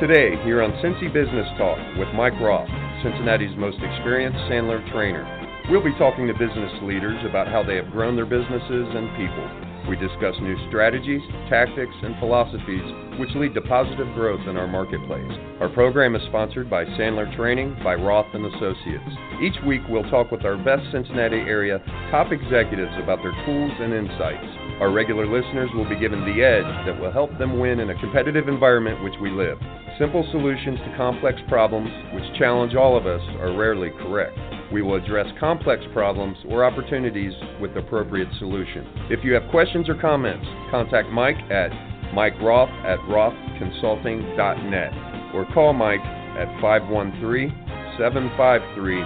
Today, here on Cincy Business Talk with Mike Roth, Cincinnati's most experienced Sandler trainer. We'll be talking to business leaders about how they have grown their businesses and people. We discuss new strategies, tactics, and philosophies which lead to positive growth in our marketplace. Our program is sponsored by Sandler Training by Roth and Associates. Each week we'll talk with our best Cincinnati area top executives about their tools and insights. Our regular listeners will be given the edge that will help them win in a competitive environment which we live. Simple solutions to complex problems which challenge all of us are rarely correct. We will address complex problems or opportunities with appropriate solutions. If you have questions or comments, contact Mike at Mike Roth at rothconsulting.net or call Mike at 513 753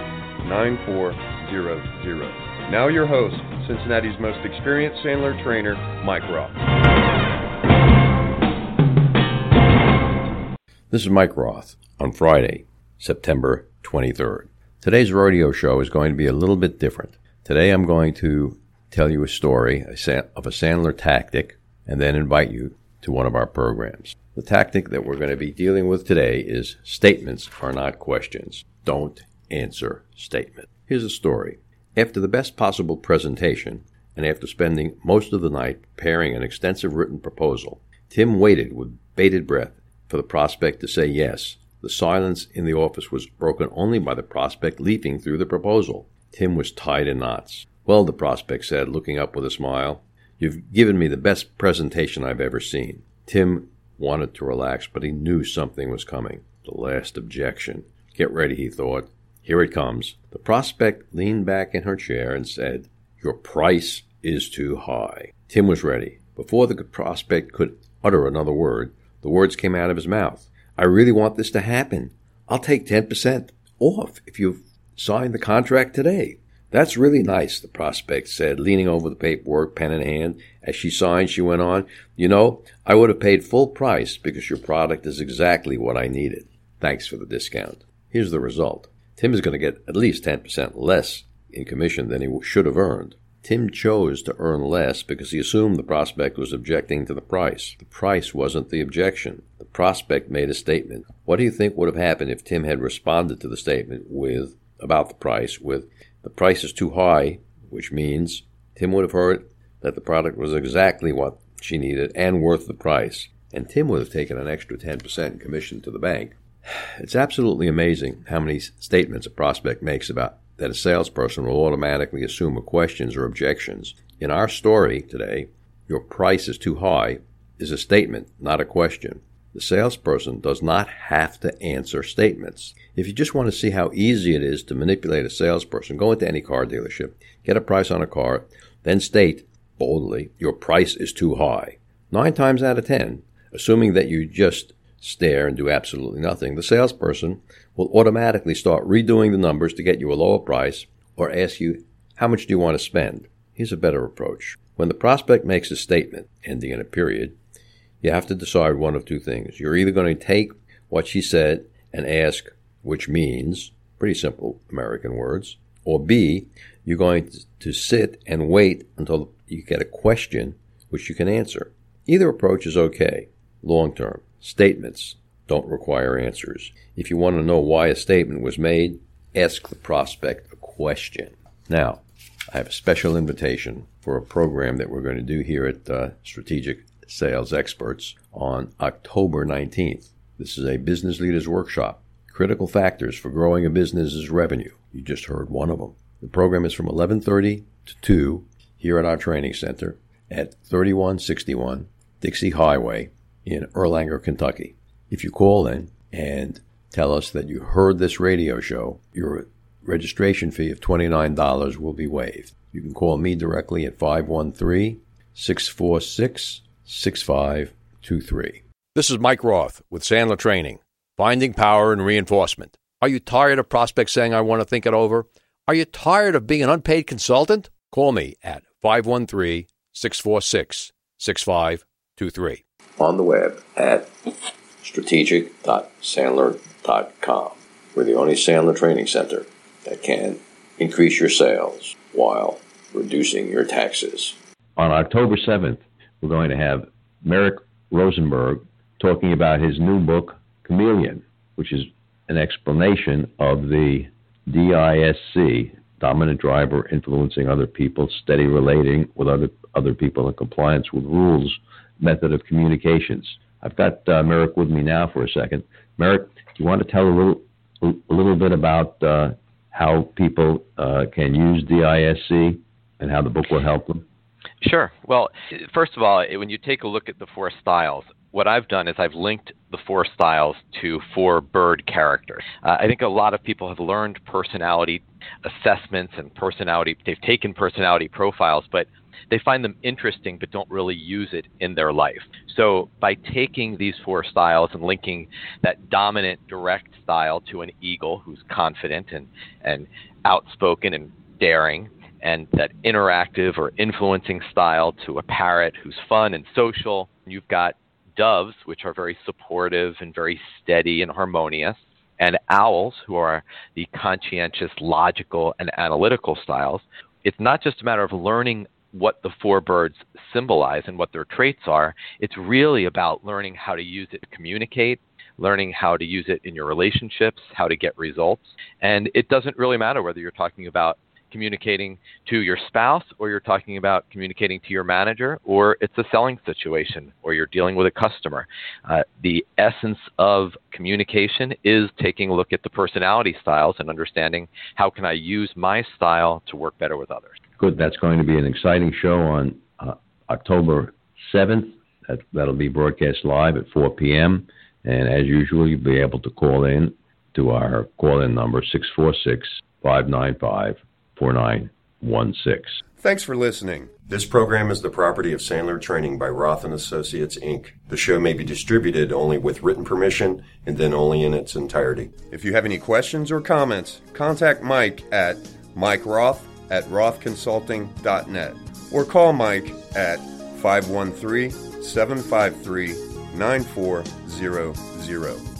9400. Now, your host, Cincinnati's most experienced Sandler trainer, Mike Roth. This is Mike Roth on Friday, September 23rd. Today's rodeo show is going to be a little bit different. Today I'm going to tell you a story of a Sandler tactic and then invite you to one of our programs. The tactic that we're going to be dealing with today is statements are not questions. Don't answer statement. Here's a story. After the best possible presentation, and after spending most of the night preparing an extensive written proposal, Tim waited with bated breath for the prospect to say yes. The silence in the office was broken only by the prospect leaping through the proposal. Tim was tied in knots. Well, the prospect said, looking up with a smile, you've given me the best presentation I've ever seen. Tim wanted to relax, but he knew something was coming. The last objection. Get ready, he thought. Here it comes. The prospect leaned back in her chair and said, Your price is too high. Tim was ready. Before the prospect could utter another word, the words came out of his mouth. I really want this to happen. I'll take 10% off if you sign the contract today. That's really nice, the prospect said, leaning over the paperwork, pen in hand. As she signed, she went on, You know, I would have paid full price because your product is exactly what I needed. Thanks for the discount. Here's the result Tim is going to get at least 10% less in commission than he should have earned. Tim chose to earn less because he assumed the prospect was objecting to the price. The price wasn't the objection. The prospect made a statement. What do you think would have happened if Tim had responded to the statement with, about the price, with, the price is too high, which means Tim would have heard that the product was exactly what she needed and worth the price. And Tim would have taken an extra 10% commission to the bank. It's absolutely amazing how many statements a prospect makes about that a salesperson will automatically assume are questions or objections. In our story today, your price is too high is a statement, not a question. The salesperson does not have to answer statements. If you just want to see how easy it is to manipulate a salesperson, go into any car dealership, get a price on a car, then state boldly, your price is too high. Nine times out of ten, assuming that you just stare and do absolutely nothing, the salesperson will automatically start redoing the numbers to get you a lower price or ask you, how much do you want to spend? Here's a better approach. When the prospect makes a statement ending in a period, you have to decide one of two things. You're either going to take what she said and ask, which means, pretty simple American words, or B, you're going to sit and wait until you get a question which you can answer. Either approach is okay, long term. Statements don't require answers. If you want to know why a statement was made, ask the prospect a question. Now, I have a special invitation for a program that we're going to do here at uh, Strategic Sales Experts on October 19th. This is a business leaders workshop. Critical factors for growing a business's revenue. You just heard one of them. The program is from 11:30 to 2 here at our training center at 3161 Dixie Highway in Erlanger, Kentucky. If you call in and tell us that you heard this radio show, your registration fee of $29 will be waived. You can call me directly at 513 646 6523. This is Mike Roth with Sandler Training, finding power and reinforcement. Are you tired of prospects saying, I want to think it over? Are you tired of being an unpaid consultant? Call me at 513 646 6523. On the web at strategic.sandler.com. We're the only Sandler training center that can increase your sales while reducing your taxes. On October 7th, we're going to have Merrick Rosenberg talking about his new book, chameleon, which is an explanation of the DISC, dominant driver influencing other people, steady relating with other other people, and compliance with rules method of communications. I've got uh, Merrick with me now for a second. Merrick, do you want to tell a little a little bit about uh, how people uh, can use DISC and how the book will help them? Sure. Well, first of all, when you take a look at the four styles, what I've done is I've linked the four styles to four bird characters. Uh, I think a lot of people have learned personality assessments and personality, they've taken personality profiles, but they find them interesting but don't really use it in their life. So by taking these four styles and linking that dominant direct style to an eagle who's confident and, and outspoken and daring, and that interactive or influencing style to a parrot who's fun and social, you've got doves, which are very supportive and very steady and harmonious and owls, who are the conscientious, logical, and analytical styles. It's not just a matter of learning what the four birds symbolize and what their traits are. It's really about learning how to use it to communicate, learning how to use it in your relationships, how to get results. And it doesn't really matter whether you're talking about communicating to your spouse or you're talking about communicating to your manager or it's a selling situation or you're dealing with a customer. Uh, the essence of communication is taking a look at the personality styles and understanding how can I use my style to work better with others. Good. That's going to be an exciting show on uh, October 7th. That, that'll be broadcast live at 4 p.m. And as usual, you'll be able to call in to our call in number 646 595 4916. Thanks for listening. This program is the property of Sandler Training by Roth and Associates Inc. The show may be distributed only with written permission and then only in its entirety. If you have any questions or comments, contact Mike at Mike Roth at rothconsulting.net or call Mike at 513 753 9400.